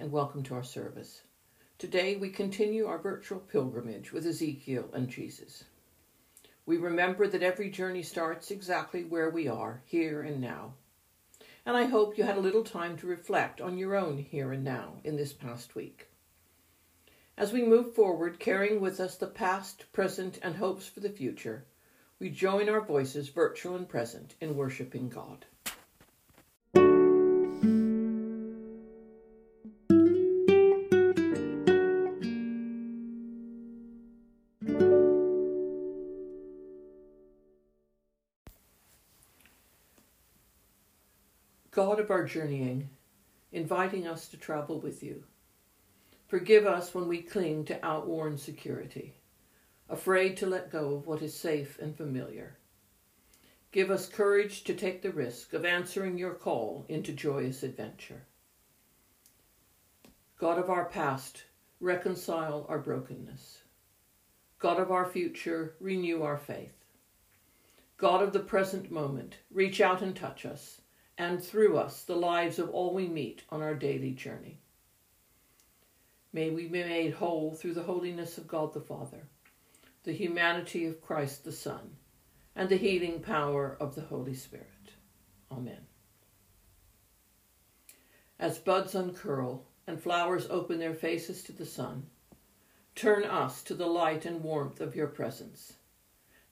and welcome to our service. Today we continue our virtual pilgrimage with Ezekiel and Jesus. We remember that every journey starts exactly where we are, here and now. And I hope you had a little time to reflect on your own here and now in this past week. As we move forward, carrying with us the past, present, and hopes for the future, we join our voices, virtual and present, in worshiping God. Of our journeying, inviting us to travel with you. Forgive us when we cling to outworn security, afraid to let go of what is safe and familiar. Give us courage to take the risk of answering your call into joyous adventure. God of our past, reconcile our brokenness. God of our future, renew our faith. God of the present moment, reach out and touch us and through us the lives of all we meet on our daily journey. May we be made whole through the holiness of God the Father, the humanity of Christ the Son, and the healing power of the Holy Spirit. Amen. As buds uncurl and flowers open their faces to the sun, turn us to the light and warmth of your presence,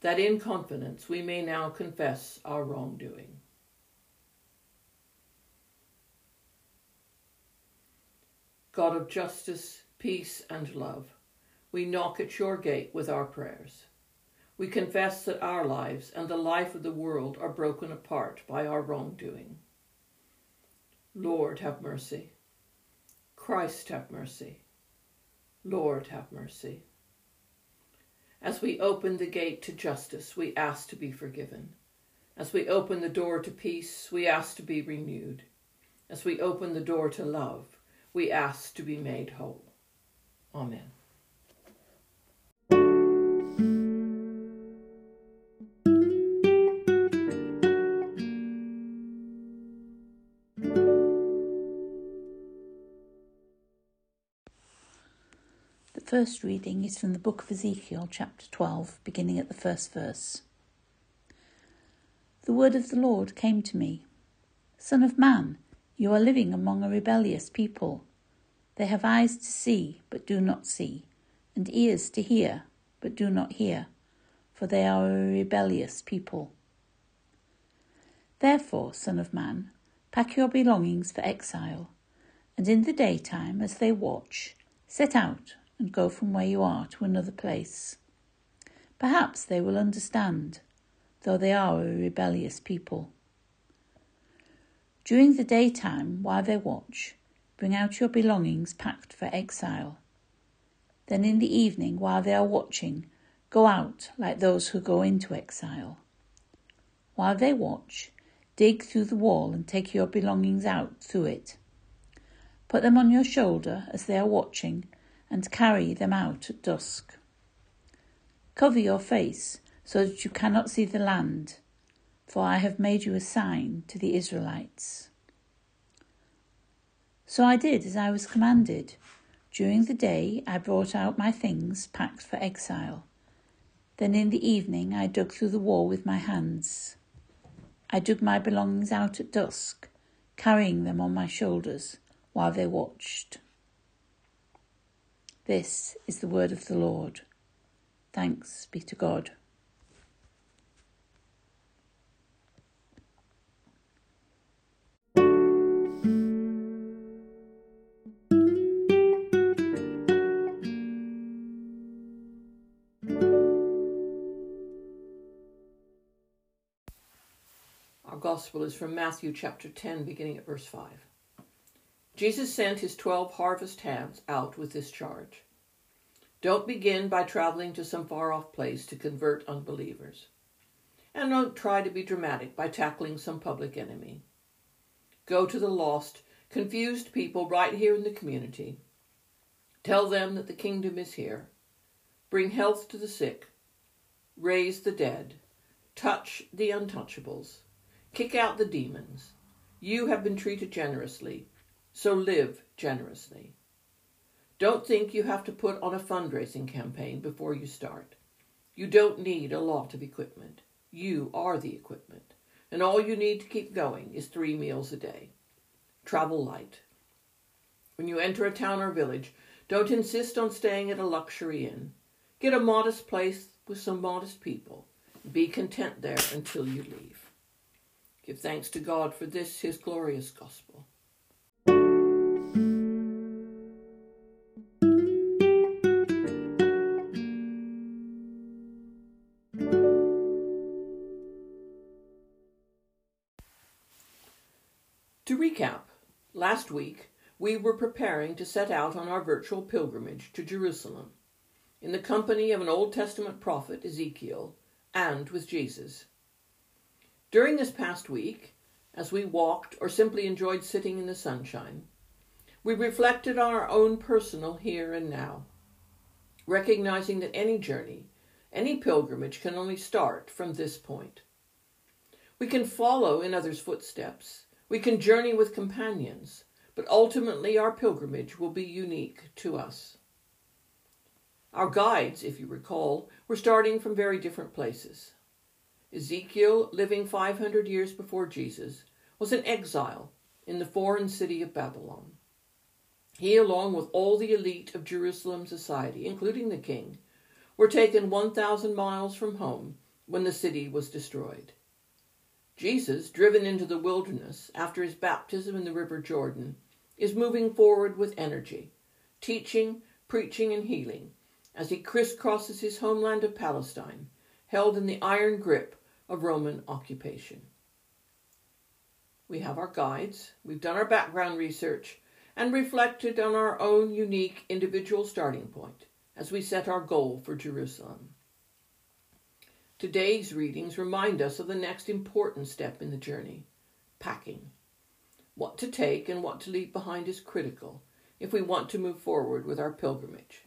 that in confidence we may now confess our wrongdoing. God of justice, peace, and love, we knock at your gate with our prayers. We confess that our lives and the life of the world are broken apart by our wrongdoing. Lord, have mercy. Christ, have mercy. Lord, have mercy. As we open the gate to justice, we ask to be forgiven. As we open the door to peace, we ask to be renewed. As we open the door to love, we ask to be made whole. Amen. The first reading is from the book of Ezekiel, chapter 12, beginning at the first verse. The word of the Lord came to me Son of man, you are living among a rebellious people. They have eyes to see, but do not see, and ears to hear, but do not hear, for they are a rebellious people. Therefore, Son of Man, pack your belongings for exile, and in the daytime, as they watch, set out and go from where you are to another place. Perhaps they will understand, though they are a rebellious people. During the daytime, while they watch, bring out your belongings packed for exile. Then in the evening, while they are watching, go out like those who go into exile. While they watch, dig through the wall and take your belongings out through it. Put them on your shoulder as they are watching and carry them out at dusk. Cover your face so that you cannot see the land for I have made you a sign to the Israelites. So I did as I was commanded. During the day I brought out my things packed for exile. Then in the evening I dug through the wall with my hands. I dug my belongings out at dusk, carrying them on my shoulders while they watched. This is the word of the Lord. Thanks be to God. Gospel is from Matthew chapter 10, beginning at verse 5. Jesus sent his twelve harvest hands out with this charge Don't begin by traveling to some far off place to convert unbelievers. And don't try to be dramatic by tackling some public enemy. Go to the lost, confused people right here in the community. Tell them that the kingdom is here. Bring health to the sick. Raise the dead. Touch the untouchables Kick out the demons. You have been treated generously. So live generously. Don't think you have to put on a fundraising campaign before you start. You don't need a lot of equipment. You are the equipment. And all you need to keep going is three meals a day. Travel light. When you enter a town or village, don't insist on staying at a luxury inn. Get a modest place with some modest people. Be content there until you leave. Give thanks to God for this, his glorious gospel. To recap, last week we were preparing to set out on our virtual pilgrimage to Jerusalem in the company of an Old Testament prophet, Ezekiel, and with Jesus. During this past week, as we walked or simply enjoyed sitting in the sunshine, we reflected on our own personal here and now, recognizing that any journey, any pilgrimage can only start from this point. We can follow in others' footsteps, we can journey with companions, but ultimately our pilgrimage will be unique to us. Our guides, if you recall, were starting from very different places. Ezekiel, living 500 years before Jesus, was in exile in the foreign city of Babylon. He, along with all the elite of Jerusalem society, including the king, were taken 1,000 miles from home when the city was destroyed. Jesus, driven into the wilderness after his baptism in the River Jordan, is moving forward with energy, teaching, preaching, and healing as he crisscrosses his homeland of Palestine, held in the iron grip of Roman occupation. We have our guides, we've done our background research, and reflected on our own unique individual starting point as we set our goal for Jerusalem. Today's readings remind us of the next important step in the journey packing. What to take and what to leave behind is critical if we want to move forward with our pilgrimage.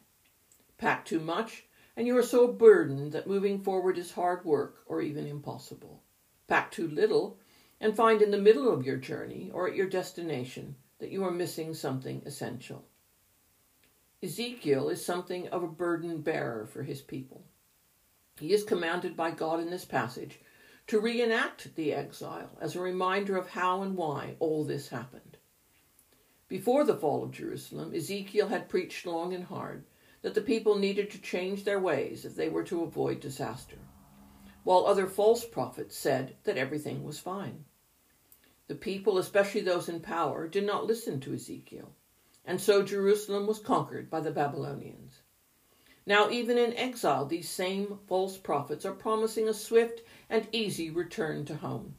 Pack too much, and you are so burdened that moving forward is hard work or even impossible. Pack too little, and find in the middle of your journey or at your destination that you are missing something essential. Ezekiel is something of a burden bearer for his people. He is commanded by God in this passage to reenact the exile as a reminder of how and why all this happened. Before the fall of Jerusalem, Ezekiel had preached long and hard that the people needed to change their ways if they were to avoid disaster, while other false prophets said that everything was fine. The people, especially those in power, did not listen to Ezekiel, and so Jerusalem was conquered by the Babylonians. Now, even in exile, these same false prophets are promising a swift and easy return to home.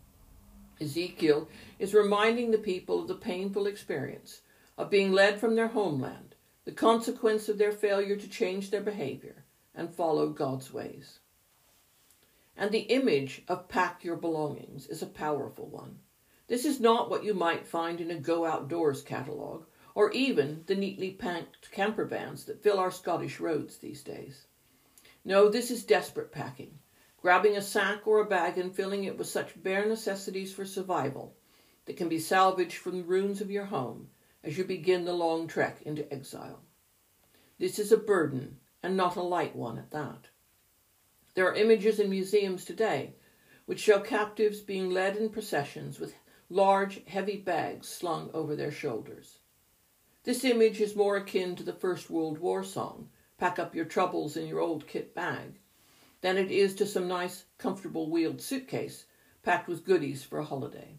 Ezekiel is reminding the people of the painful experience of being led from their homeland the consequence of their failure to change their behavior and follow God's ways. And the image of pack your belongings is a powerful one. This is not what you might find in a Go Outdoors catalogue or even the neatly packed camper vans that fill our Scottish roads these days. No, this is desperate packing, grabbing a sack or a bag and filling it with such bare necessities for survival that can be salvaged from the ruins of your home as you begin the long trek into exile. This is a burden, and not a light one at that. There are images in museums today which show captives being led in processions with large, heavy bags slung over their shoulders. This image is more akin to the First World War song, Pack Up Your Troubles in Your Old Kit Bag, than it is to some nice, comfortable wheeled suitcase packed with goodies for a holiday.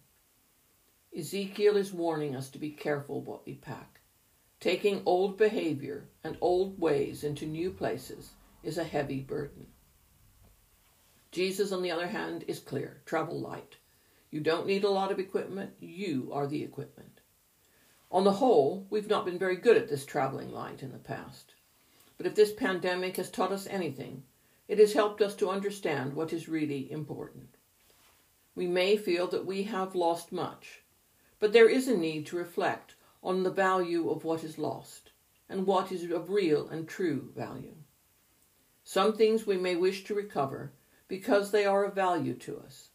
Ezekiel is warning us to be careful what we pack. Taking old behavior and old ways into new places is a heavy burden. Jesus, on the other hand, is clear travel light. You don't need a lot of equipment, you are the equipment. On the whole, we've not been very good at this traveling light in the past. But if this pandemic has taught us anything, it has helped us to understand what is really important. We may feel that we have lost much, but there is a need to reflect on the value of what is lost and what is of real and true value. Some things we may wish to recover because they are of value to us,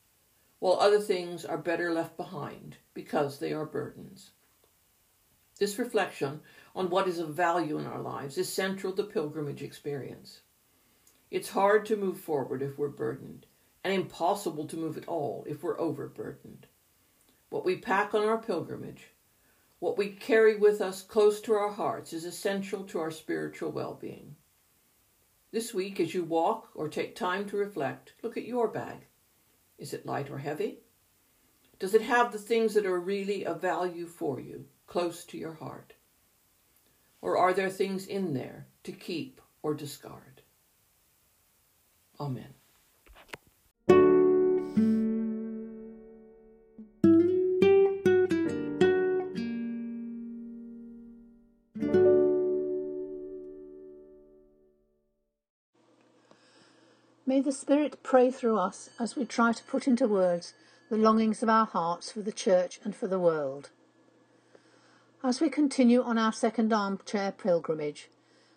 while other things are better left behind because they are burdens. This reflection on what is of value in our lives is central to pilgrimage experience. It's hard to move forward if we're burdened, and impossible to move at all if we're overburdened. What we pack on our pilgrimage, what we carry with us close to our hearts, is essential to our spiritual well being. This week, as you walk or take time to reflect, look at your bag. Is it light or heavy? Does it have the things that are really of value for you, close to your heart? Or are there things in there to keep or discard? Amen. May the Spirit pray through us as we try to put into words the longings of our hearts for the Church and for the world. As we continue on our second armchair pilgrimage,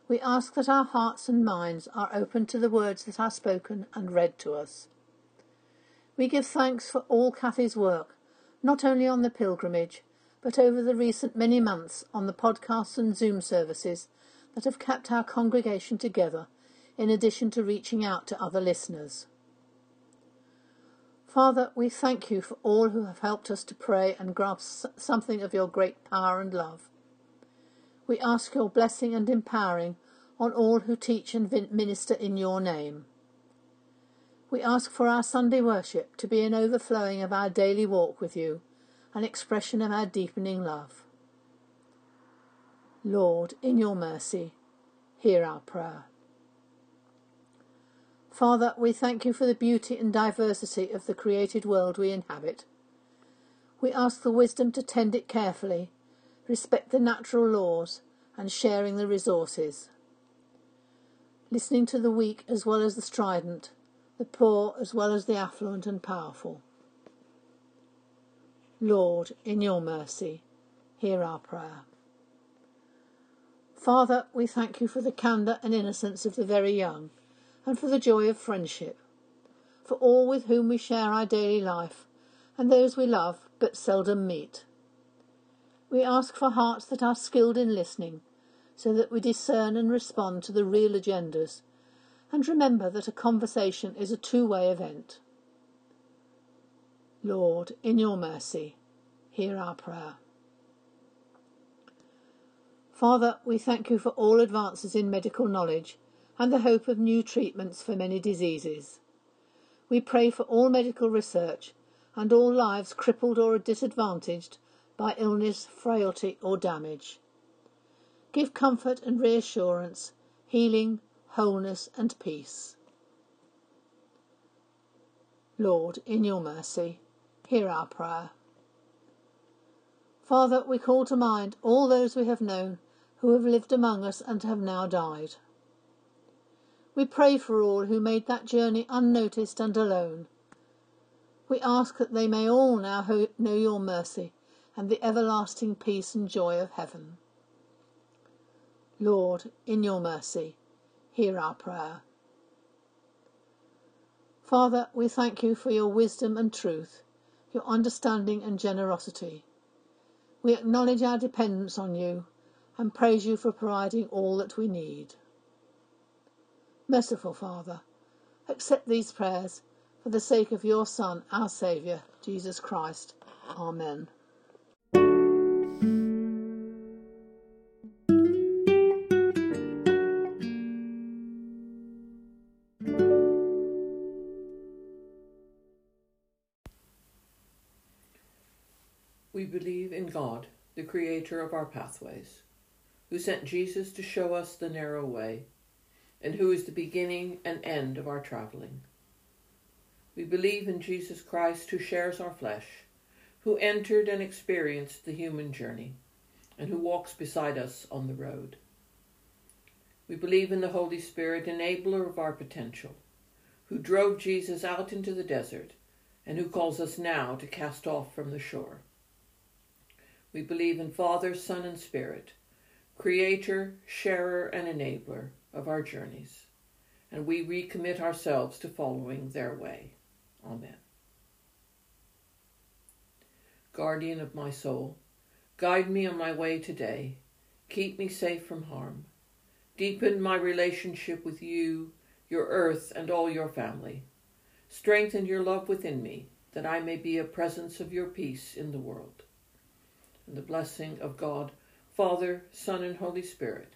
we ask that our hearts and minds are open to the words that are spoken and read to us. We give thanks for all Kathy's work, not only on the pilgrimage, but over the recent many months on the podcasts and Zoom services that have kept our congregation together in addition to reaching out to other listeners. Father, we thank you for all who have helped us to pray and grasp something of your great power and love. We ask your blessing and empowering on all who teach and minister in your name. We ask for our Sunday worship to be an overflowing of our daily walk with you, an expression of our deepening love. Lord, in your mercy, hear our prayer. Father, we thank you for the beauty and diversity of the created world we inhabit. We ask the wisdom to tend it carefully, respect the natural laws, and sharing the resources. Listening to the weak as well as the strident, the poor as well as the affluent and powerful. Lord, in your mercy, hear our prayer. Father, we thank you for the candour and innocence of the very young and for the joy of friendship, for all with whom we share our daily life, and those we love but seldom meet. We ask for hearts that are skilled in listening, so that we discern and respond to the real agendas, and remember that a conversation is a two-way event. Lord, in your mercy, hear our prayer. Father, we thank you for all advances in medical knowledge and the hope of new treatments for many diseases. We pray for all medical research and all lives crippled or disadvantaged by illness, frailty, or damage. Give comfort and reassurance, healing, wholeness, and peace. Lord, in your mercy, hear our prayer. Father, we call to mind all those we have known who have lived among us and have now died. We pray for all who made that journey unnoticed and alone. We ask that they may all now know your mercy and the everlasting peace and joy of heaven. Lord, in your mercy, hear our prayer. Father, we thank you for your wisdom and truth, your understanding and generosity. We acknowledge our dependence on you and praise you for providing all that we need. Merciful Father, accept these prayers for the sake of your Son, our Saviour, Jesus Christ. Amen. We believe in God, the creator of our pathways, who sent Jesus to show us the narrow way and who is the beginning and end of our traveling. We believe in Jesus Christ who shares our flesh, who entered and experienced the human journey, and who walks beside us on the road. We believe in the Holy Spirit, enabler of our potential, who drove Jesus out into the desert and who calls us now to cast off from the shore. We believe in Father, Son, and Spirit, creator, sharer, and enabler of our journeys, and we recommit ourselves to following their way. Amen. Guardian of my soul, Guide me on my way today. Keep me safe from harm. Deepen my relationship with you, your earth, and all your family. Strengthen your love within me, that I may be a presence of your peace in the world. And the blessing of God, Father, Son, and Holy Spirit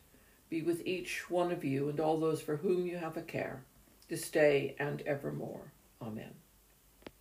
be with each one of you and all those for whom you have a care, this day and evermore. Amen.